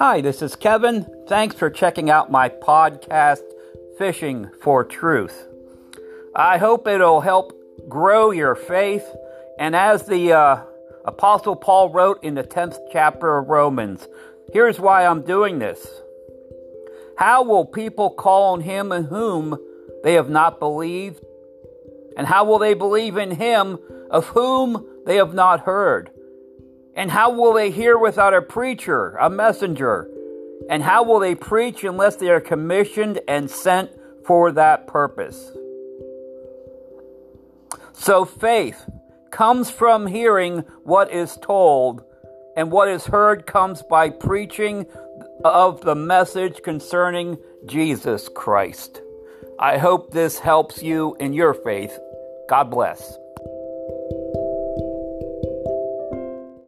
Hi, this is Kevin. Thanks for checking out my podcast, Fishing for Truth. I hope it'll help grow your faith. And as the uh, Apostle Paul wrote in the 10th chapter of Romans, here's why I'm doing this. How will people call on him in whom they have not believed? And how will they believe in him of whom they have not heard? And how will they hear without a preacher, a messenger? And how will they preach unless they are commissioned and sent for that purpose? So faith comes from hearing what is told, and what is heard comes by preaching of the message concerning Jesus Christ. I hope this helps you in your faith. God bless.